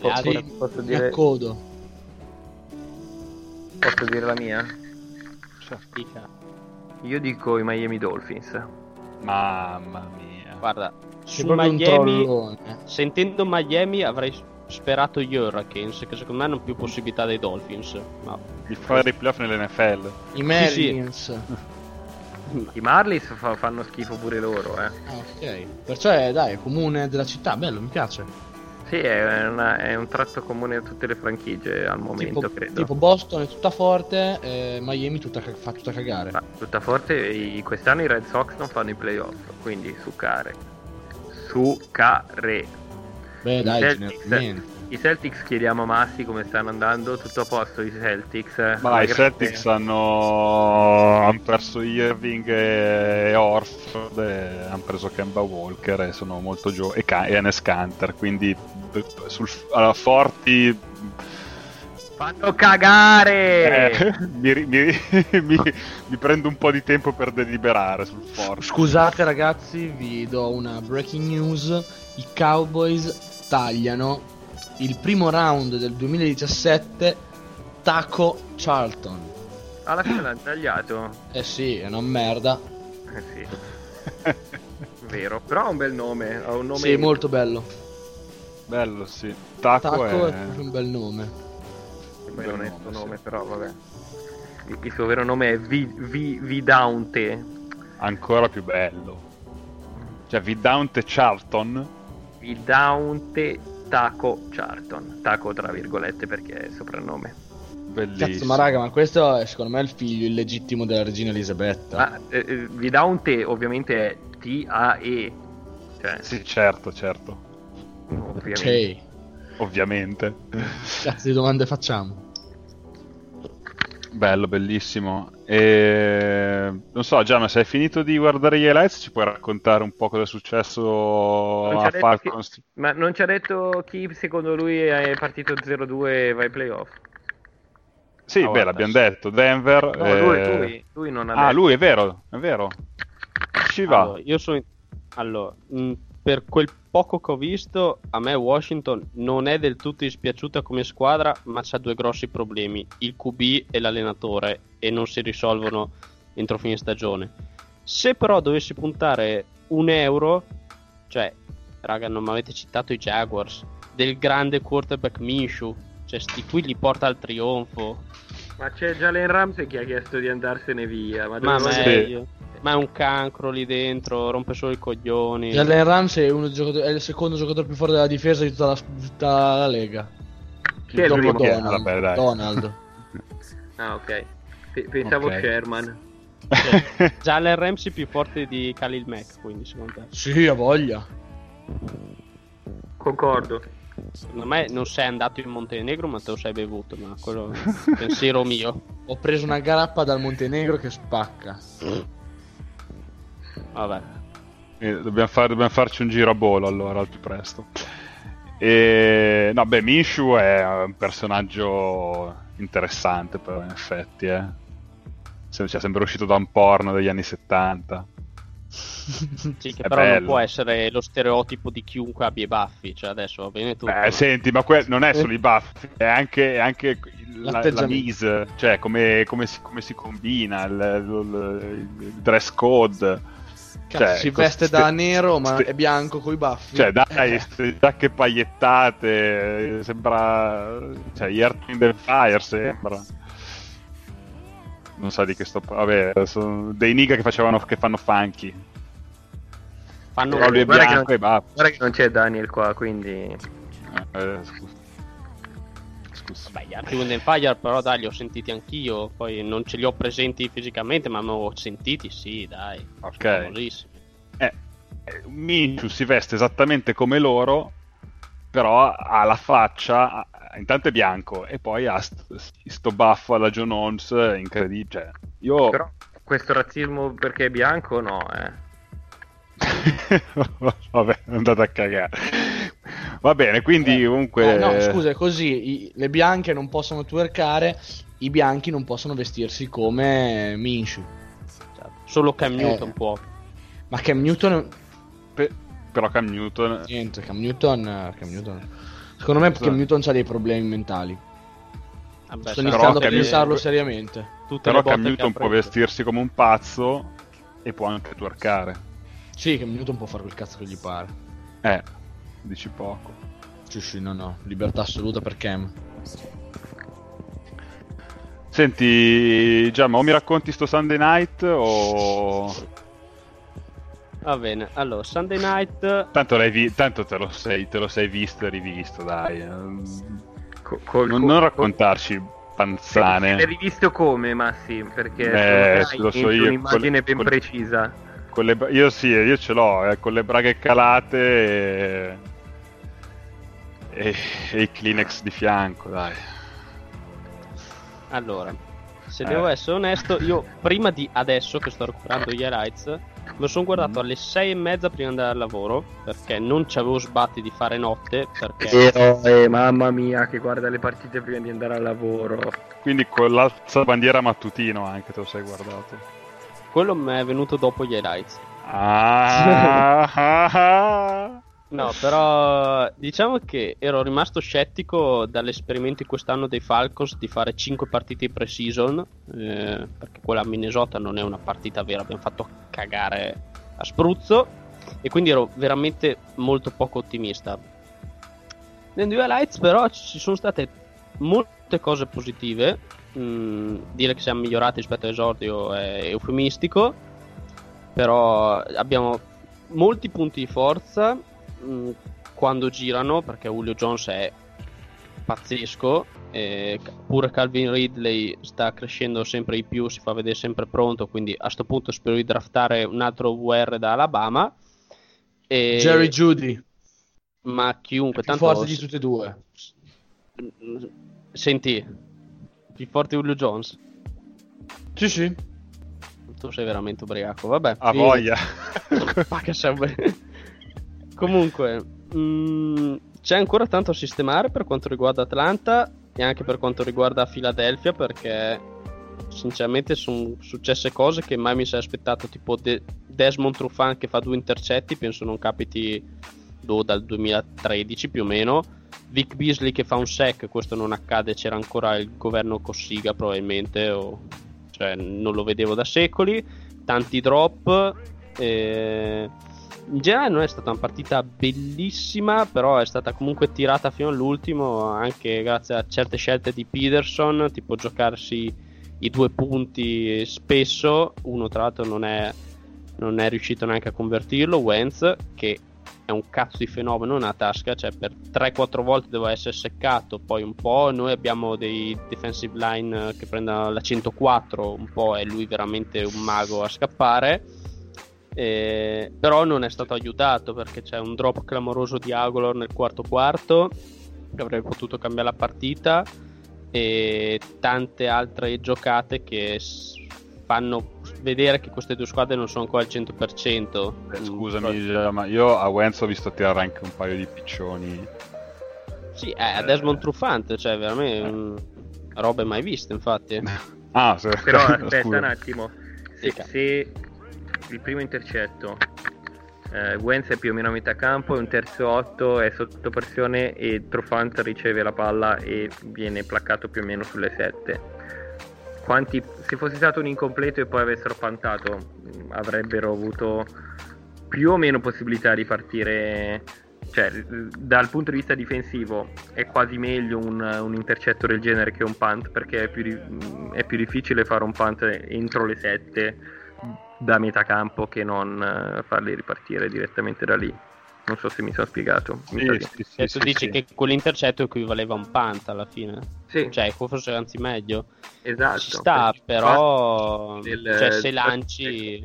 Posso, posso mi dire, accodo posso dire la mia? Dica. Io dico i Miami Dolphins. Mamma mia. Guarda, su Miami, sentendo Miami avrei sperato gli Hurricanes, che secondo me hanno più possibilità dei Dolphins. Ma Di fare i playoff nell'NFL. i Marlins I Marlins fa- fanno schifo pure loro, eh. Ah, ok perciò è dai è comune della città bello mi piace Sì, è, una- è un tratto comune a tutte le franchigie al momento, tipo, credo. tipo Boston è tutta forte eh, Miami tutta, fa tutta cagare Ma tutta forte, i- quest'anno i Red Sox non fanno i playoff, quindi su care. Beh, dai, Celtics. I Celtics chiediamo a Massi come stanno andando, tutto a posto i Celtics. Ma Una i Celtics hanno, hanno perso Irving e Orford e hanno preso Kemba Walker e sono molto giovani e, Ca- e Enes Kanter quindi sul, allora, forti Fanno cagare! eh, mi, mi, mi- mi prendo un po' di tempo per deliberare sul forte Scusate ragazzi, vi do una breaking news. I Cowboys tagliano il primo round del 2017 Taco Charlton. Alla fine l'hanno tagliato. Eh sì, è una merda. Eh sì, vero. Però ha un bel nome. Ha un nome Sì, molto bello. bello sì Taco, Taco è è un bel nome. Beh, bel nome, sì. nome, però vabbè. Il, il suo vero nome è Vi- Vi- Vidaunte. ancora più bello cioè Vidante Charlton Vidaunte Taco Charlton. Taco tra virgolette perché è il soprannome. bellissimo Cazzo, ma raga, ma questo è secondo me il figlio illegittimo della regina Elisabetta. Ma eh, eh, Vidaunte ovviamente è T-A-E. Cioè, sì certo certo ovviamente. Cioè, ovviamente cazzo di domande facciamo? Bello, bellissimo. E... Non so, Gianna, se hai finito di guardare gli highlights, ci puoi raccontare un po' cosa è successo a Falcons? chi- ma non ci ha detto chi secondo lui è partito 0-2 e va ai playoff? Sì, Ah, beh, l'abbiamo detto. Denver. No, eh, lui, lui, lui non ha Ah, detto. lui è vero, è vero. Ci va. Allora, io sono. Allora, mh, per quel poco che ho visto, a me Washington non è del tutto dispiaciuta come squadra, ma c'ha due grossi problemi: il QB e l'allenatore, e non si risolvono entro fine stagione. Se però dovessi puntare un euro, cioè, raga, non mi avete citato i Jaguars, del grande quarterback Minshew, cioè, sti qui li porta al trionfo. Ma c'è Jalen Ramsey che ha chiesto di andarsene via. Ma, Ma, dove Sì. Ma è un cancro lì dentro, rompe solo i coglioni. Jalen Ramsey è, è il secondo giocatore più forte della difesa di tutta la, di tutta la lega. Chi è il Dopo primo? Donald. Vabbè, dai. Donald. Ah, ok. Pe- pensavo Ok. Sherman. Cioè, Jalen Ramsey più forte di Khalil Mack, quindi secondo te. sì, ha voglia. Concordo. Secondo me non sei andato in Montenegro, ma te lo sei bevuto, ma quello è un pensiero mio. Ho preso una grappa dal Montenegro che spacca. Vabbè. Eh, dobbiamo, fare- dobbiamo farci un giro a volo allora al più presto. E... No, beh, Minshew è un personaggio interessante, però, in effetti, eh. Sem- cioè, sembra uscito da un porno degli anni 70. Sì, che È però non bello. può essere lo stereotipo di chiunque abbia i baffi, cioè adesso va bene tutto. Beh, senti, ma que- non è solo i baffi, è anche, è anche la, la mise, cioè come, come si, come si combina il, il- il dress code. Cazzo, Cioè, si con veste ste- da nero, ma ste- è bianco coi baffi. Cioè, dai, queste giacche pagliettate, eh, sembra... Cioè, Earth in the Fire sembra. Non so di che sto... Vabbè, sono dei nigga che facevano, che fanno funky. Fanno è guarda che bianco e baffi. Guarda che non c'è Daniel qua, quindi... Eh, scusa. Beh, gli Arti Wind Fire però dai, li ho sentiti anch'io, poi non ce li ho presenti fisicamente, ma mi ho sentiti, sì, dai. Ok. Eh, Minshew si veste esattamente come loro, però ha la faccia, intanto è bianco, e poi ha st- sto baffo alla John Holmes incredibile. Cioè, io... Però questo razzismo perché è bianco, no, eh. Vabbè, è andato a cagare. Va bene, quindi Eh, comunque... No, no, scusa, è così. I- le bianche non possono twerkare, i bianchi non possono vestirsi come. Cioè, solo Cam Eh. Newton può. Ma Cam Newton... Pe- però Cam Newton... Niente, Cam Newton... eh, Cam Newton... Secondo me. Cam Newton ha dei problemi mentali. Vabbè, Sto sai, iniziando a Cam Newton- pensarlo seriamente. tutte Però Cam Newton può vestirsi come un pazzo e può anche twerkare. Sì, Cam Newton può fare quel cazzo che gli pare. Eh, dici poco. Sì, sì, no, no. Libertà assoluta per Cam. Senti, Già, ma o mi racconti sto Sunday night o... Va bene, allora, Sunday Night... Tanto, l'hai vi- tanto te, lo sei, te lo sei visto e rivisto, dai. ehm, Co- col- Non, col- non raccontarci L'hai panzane. rivisto come, Massi? Perché Eh, secondo me lo so io, un'immagine quelle- ben quelle- precisa. Con le io sì, io ce l'ho, eh, con le braghe calate e, e, e i Kleenex di fianco, dai. Allora, se Eh. devo essere onesto, io prima di adesso che sto recuperando gli highlights, me lo sono guardato Mm. alle 6 e mezza prima di andare al lavoro, perché non ci avevo sbatti di fare notte, perché... Vero, eh, mamma mia, che guarda le partite prima di andare al lavoro. Quindi con l'alza bandiera mattutino anche te lo sei guardato. Quello mi è venuto dopo gli highlights. Ah, No, però diciamo che ero rimasto scettico dall'esperimento quest'anno dei Falcons di fare 5 partite di pre-season, eh, perché quella a Minnesota non è una partita vera, abbiamo fatto cagare a spruzzo e quindi ero veramente molto poco ottimista. Nei due highlights però ci sono state molte cose positive, mm, dire che siamo migliorati rispetto all'esordio è eufemistico, però abbiamo molti punti di forza mh, quando girano perché Julio Jones è pazzesco e c- pure Calvin Ridley sta crescendo sempre di più si fa vedere sempre pronto quindi a sto punto spero di draftare un altro VR da Alabama e- Jerry Judy, ma chiunque più tanto forte di tutti e due. senti più forte Julio Jones Sì, sì. tu sei veramente ubriaco vabbè a sì. voglia. Ma che serve? Comunque, mm, c'è ancora tanto a sistemare per quanto riguarda Atlanta e anche per quanto riguarda Philadelphia perché sinceramente sono successe cose che mai mi sarei aspettato, tipo De- Desmond Truffan che fa due intercetti, penso non capiti boh, dal 2013 più o meno. Vic Beasley che fa un sec, questo non accade, c'era ancora il governo Cossiga probabilmente, o, cioè non lo vedevo da secoli. Tanti drop. eh, in generale non è stata una partita bellissima, però è stata comunque tirata fino all'ultimo, anche grazie a certe scelte di Peterson, tipo giocarsi i due punti spesso, uno tra l'altro non è, non è riuscito neanche a convertirlo, Wentz, che è un cazzo di fenomeno nella tasca, cioè per 3-4 volte doveva essere seccato, poi un po' noi abbiamo dei defensive line che prendono la 104, un po' è lui veramente un mago a scappare. Eh, però non è stato aiutato perché c'è un drop clamoroso di Agolor nel quarto quarto che avrebbe potuto cambiare la partita e tante altre giocate che s- fanno vedere che queste due squadre non sono ancora al 100%. Eh, Mm, Scusami, Gia, ma io a Wenz ho visto tirare anche un paio di piccioni. Sì, è a Desmond Truffante, cioè veramente mm, robe mai viste, infatti. Ah, se... Però aspetta un attimo, se, se il primo intercetto. Eh, Wentz è più o meno a metà campo e un terzo 8 è sotto pressione e Trofant riceve la palla e viene placcato più o meno sulle 7 quanti, se fosse stato un incompleto e poi avessero pantato avrebbero avuto più o meno possibilità di partire cioè dal punto di vista difensivo è quasi meglio un, un intercetto del genere che un punt perché è più, è più difficile fare un punt entro le 7 da metà campo che non eh, farli ripartire direttamente da lì non so se mi sono spiegato Mi Sì, di- sì, sì, E tu sì, dici sì. che quell'intercetto equivaleva a un punt alla fine. sì, Cioè, forse anzi meglio. esatto Ci sta, però del- cioè, se del- lanci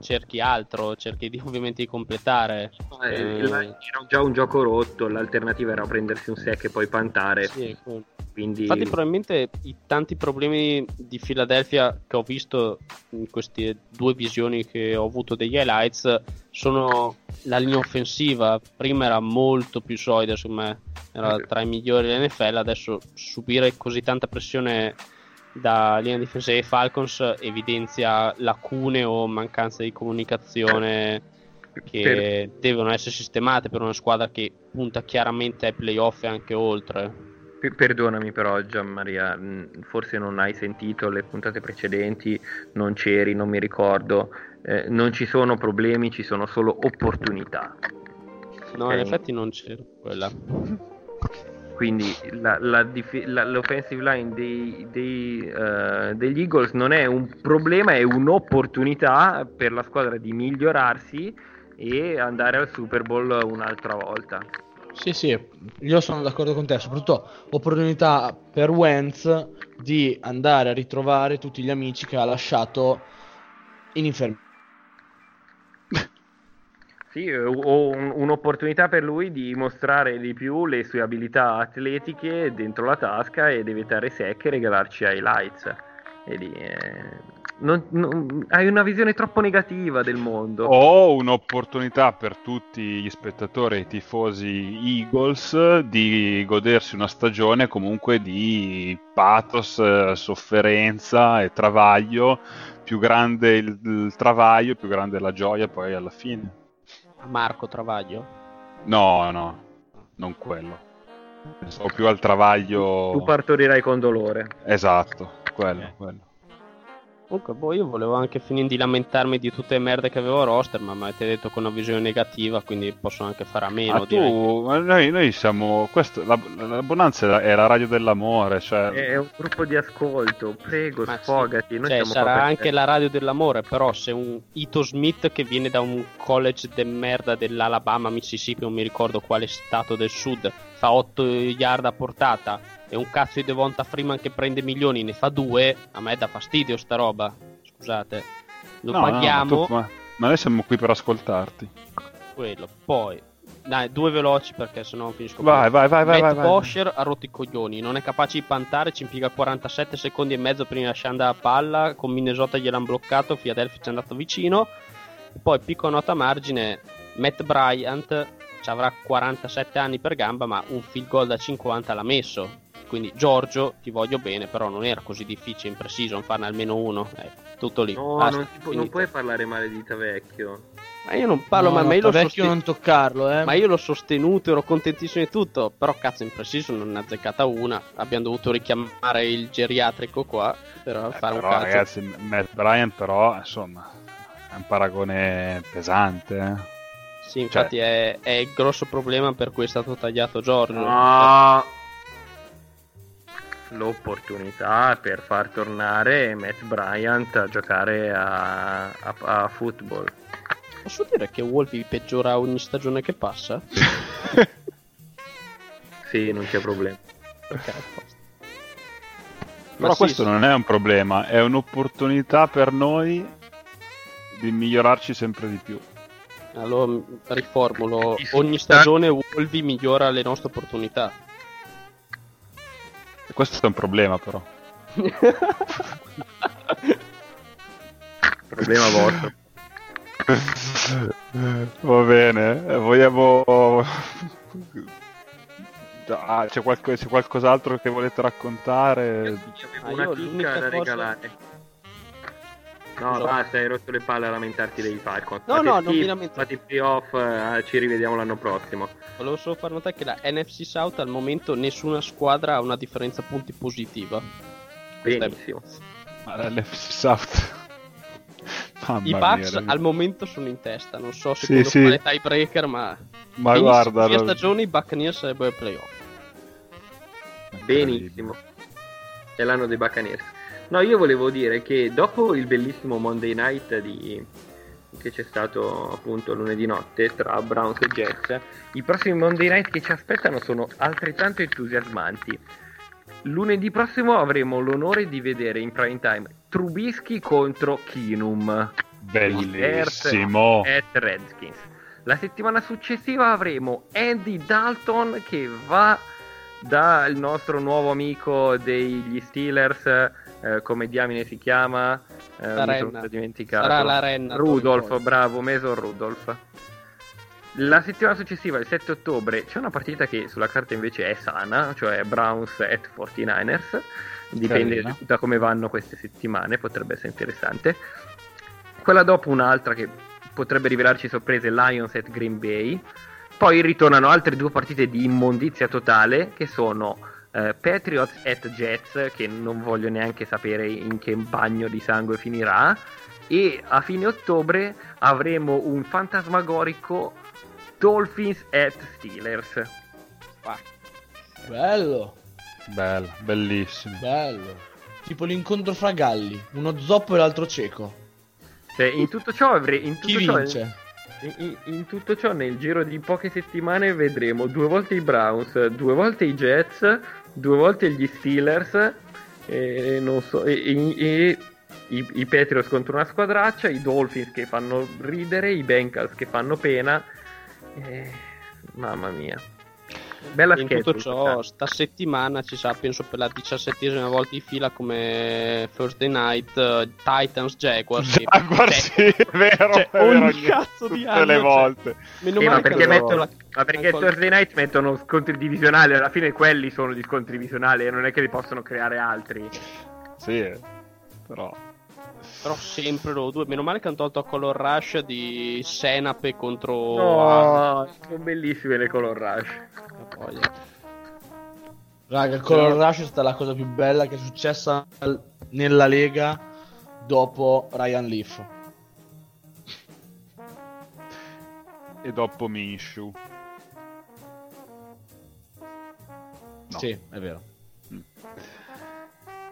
cerchi altro, cerchi di, ovviamente di completare. Eh, Eh, era già un gioco rotto, l'alternativa era prendersi un sec e poi pantare. sì. Quindi Infatti, probabilmente i tanti problemi di Philadelphia che ho visto in queste due visioni che ho avuto degli highlights sono la linea offensiva. Prima era molto più solida, secondo me, era tra i migliori dell'NFL. Adesso subire così tanta pressione da linea difensiva dei Falcons evidenzia lacune o mancanza di comunicazione che devono essere sistemate per una squadra che punta chiaramente ai playoff e anche oltre. per- perdonami però Gianmaria, forse non hai sentito le puntate precedenti, non c'eri, non mi ricordo. Eh, non ci sono problemi, ci sono solo opportunità. No, Ok. in effetti non c'era quella. Quindi la, la la- l'offensive line dei- dei, eh, degli Eagles non è un problema, è un'opportunità per la squadra di migliorarsi e andare al Super Bowl un'altra volta. Sì, sì, io sono d'accordo con te, soprattutto opportunità per Wentz di andare a ritrovare tutti gli amici che ha lasciato in infermeria. Sì, o un- un'opportunità per lui di mostrare di più le sue abilità atletiche dentro la tasca ed evitare sec e regalarci highlights. Vedi, eh, non- non- hai una visione troppo negativa del mondo. O un'opportunità per tutti gli spettatori e i tifosi Eagles di godersi una stagione comunque di pathos, eh, sofferenza e travaglio. Più grande il, il travaglio, più grande la gioia poi alla fine. Marco Travaglio. No, no, non quello. Pensavo più al travaglio. Tu partorirai con dolore. Esatto, quello, Ok. quello. Comunque, boh, io volevo anche finire di lamentarmi di tutte le merde che avevo a roster, ma mi avete detto con una visione negativa, quindi posso anche fare a meno. Ah, direi. tu, ma noi, noi siamo. Questo, la, la Bonanza è la, radio dell'amore, cioè. È un gruppo di ascolto, prego, Ma sì. sfogati. Noi Cioè, siamo sarà anche te. la radio dell'amore, però se un Ito Smith che viene da un college de merda dell'Alabama, Mississippi, non mi ricordo quale stato del sud, fa 8 yard a portata e un cazzo di Devonta Freeman che prende milioni ne fa 2, a me dà fastidio sta roba. Scusate. Lo No, no, paghiamo ma, tu- ma- ma noi siamo qui per ascoltarti. quello. Poi dai, due veloci perché sennò non finisco. Vai, vai, vai, vai. Matt vai. Bosher ha rotto i coglioni, non è capace di pantare, ci impiega 47 secondi e mezzo prima di lasciare andare la palla, con Minnesota gliel'hanno bloccato, Philadelphia ci è andato vicino. Poi piccola nota a margine, Matt Bryant avrà 47 anni per gamba, ma un field goal da 50 l'ha messo. Quindi Giorgio, ti voglio bene, però non era così difficile in pre-season farne almeno uno. Ecco, tutto lì. No, Basta, non, può- non puoi parlare male di Tavecchio. Ma io non parlo, No, ma no, me lo vecchio sosten- non toccarlo, eh. ma io l'ho sostenuto, ero contentissimo di tutto. Però cazzo, in preciso non ne ha azzeccata una. Abbiamo dovuto richiamare il geriatrico qua per Eh, fare però, un cazzo. ragazzi, Matt Bryan, però, insomma, è un paragone pesante. eh. Sì, infatti è, è il grosso problema per cui è stato tagliato Giorgio. No. L'opportunità per far tornare Matt Bryant a giocare a, a- a football. Posso dire che Wolfi peggiora ogni stagione che passa? Sì, non c'è problema. Ok. Però Ma sì, questo sì. non è un problema, è un'opportunità per noi di migliorarci sempre di più. Allora riformulo: ogni stagione Wolvi migliora le nostre opportunità. E questo è un problema, però. Problema vostro. Va bene, eh, vogliamo... Ah, c'è, qualco- c'è qualcos'altro che volete raccontare? Io Ah, avevo io una l'unica chicca da cosa- regalare. No, Cosa? basta, hai rotto le palle a lamentarti dei Falcons. No, Fate no, non mi lamento. Fate i playoff, eh, ci rivediamo l'anno prossimo. Volevo solo far notare che la NFC South al momento nessuna squadra ha una differenza punti positiva. Benissimo. Ma l'FC South... Mamma I Bucks al momento sono in testa, non so Sì, secondo sì. quale tiebreaker, ma, Ma guarda... questa stagione i Buccaneers sarebbero ai playoff. Benissimo. È l'anno dei Buccaneers. No, io volevo dire che dopo il bellissimo Monday Night di... che c'è stato appunto lunedì notte tra Browns e Jets, i prossimi Monday Night che ci aspettano sono altrettanto entusiasmanti. Lunedì prossimo avremo l'onore di vedere in prime time Trubisky contro Kinum. Bellissimo. at Redskins. La settimana successiva avremo Andy Dalton che va dal nostro nuovo amico degli Steelers, eh, come diamine si chiama? Eh, La Renna. dimenticato. Sarà la Renna, Rudolph, poi. bravo, Mason Rudolph. La settimana successiva, il 7 ottobre, c'è una partita che sulla carta invece è sana, cioè Browns at 49ers. Dipende Carina. da come vanno queste settimane, potrebbe essere interessante. Quella dopo un'altra che potrebbe rivelarci sorprese, Lions at Green Bay. Poi ritornano altre due partite di immondizia totale che sono eh, Patriots at Jets, che non voglio neanche sapere in che bagno di sangue finirà. E a fine ottobre avremo un fantasmagorico Dolphins at Steelers. Bello, Bello, bellissimo. bello. Tipo l'incontro fra galli, uno zoppo e l'altro cieco. Cioè, in tutto ciò avrei. In tutto Chi ciò, vince? In, in- in tutto ciò, nel giro di poche settimane, vedremo due volte i Browns, due volte i Jets, due volte gli Steelers. E so, e, e- e i, i Patriots contro una squadraccia, i Dolphins che fanno ridere, i Bengals che fanno pena. Mamma mia. Bella in schedule. tutto ciò, sta settimana ci sarà, penso per la diciassettesima volta di fila come Thursday night eh, Titans Jaguars. che- Jaguar, cioè, sì, è vero, cioè, è vero, ogni cazzo di tutte anno, le cioè, volte. Meno Sì, ma perché, mettono, la- ma perché ancora- Thursday night mettono scontri divisionali, alla fine quelli sono gli scontri divisionali e non è che li possono creare altri. Sì, però... Però sempre loro due. Meno male che hanno tolto a Color Rush di Senape contro. No, sono bellissime le color rush. Voglia. Raga, il Color Rush è stata la cosa più bella che è successa al- nella Lega dopo Ryan Leaf. E dopo Minshew. No. Sì, è vero. Mm.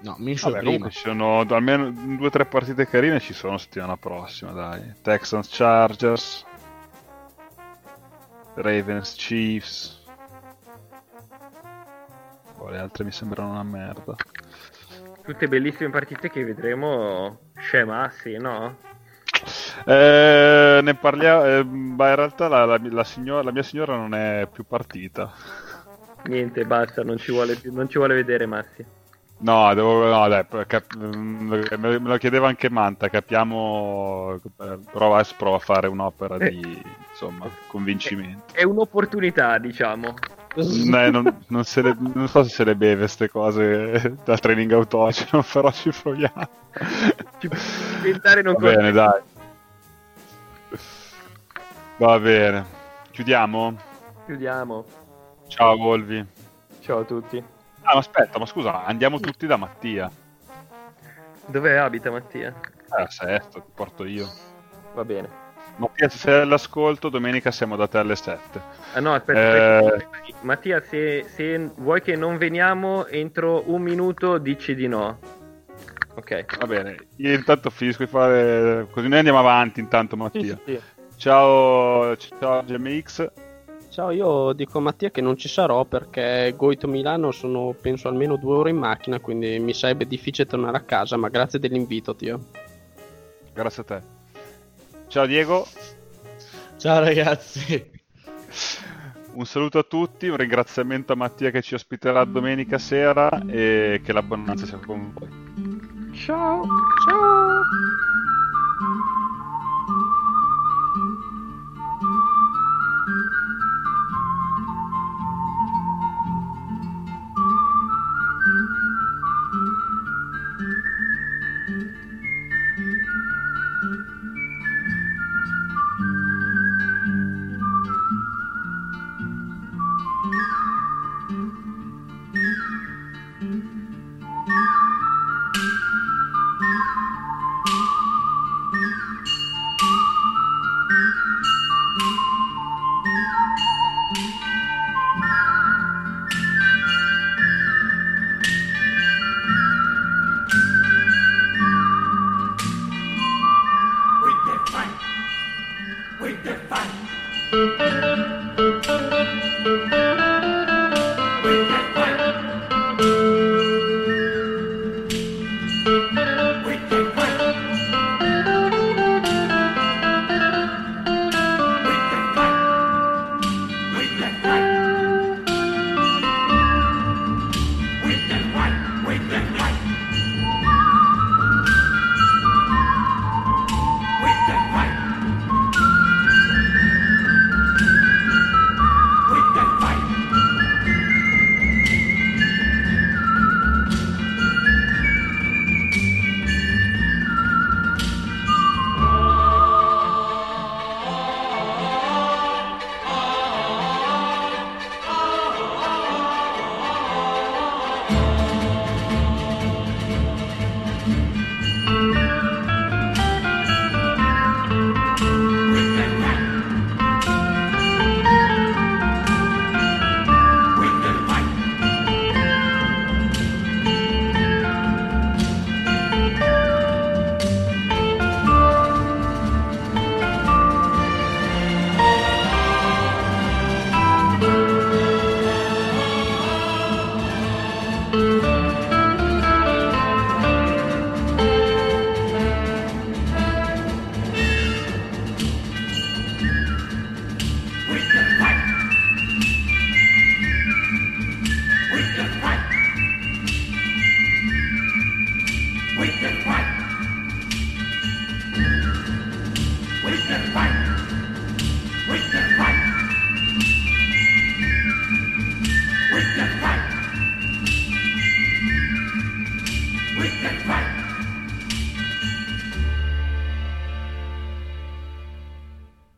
No, Minshew Vabbè, è prima. ci sono almeno due o tre partite carine ci sono settimana prossima, dai. Texans Chargers, Ravens Chiefs. Poi le altre mi sembrano una merda. Tutte bellissime partite che vedremo scemassi, no? Eh, ne parliamo, eh, ma in realtà la, la- la signora- la mia signora non è più partita. Niente, basta, non ci vuole, non ci vuole vedere Massi. No, devo, no, dai, cap- me lo chiedeva anche Manta, capiamo, eh, prova, prova a fare un'opera di, insomma, convincimento. È un'opportunità, diciamo. Eh, non, non le- non so se se le beve queste cose da training autogeno, però ci proviamo. Diventare non Va bene, dai. Va bene. Chiudiamo? Chiudiamo. Ciao Volvi. Ciao a tutti. Ah, ma aspetta, ma scusa, andiamo tutti da Mattia. Dove abita Mattia? Eh, sesto, ti porto io. Va bene. Mattia, se sei all'ascolto, domenica siamo da te alle 7. Ah no, aspetta, Eh. aspetta. Mattia, se, se vuoi che non veniamo entro un minuto, dici di no. Ok. Va bene, io intanto finisco di fare... Così noi andiamo avanti intanto, Sì, Mattia. sì, sì. Ciao, ciao GMX. Ciao, io dico a Mattia che non ci sarò perché Goito Milano sono penso almeno due ore in macchina, quindi mi sarebbe difficile tornare a casa, ma grazie dell'invito, Tio. Grazie a te. Ciao Diego. Ciao ragazzi. Un saluto a tutti, un ringraziamento a Mattia che ci ospiterà domenica sera e che la buonanza sia con voi. Ciao. Ciao!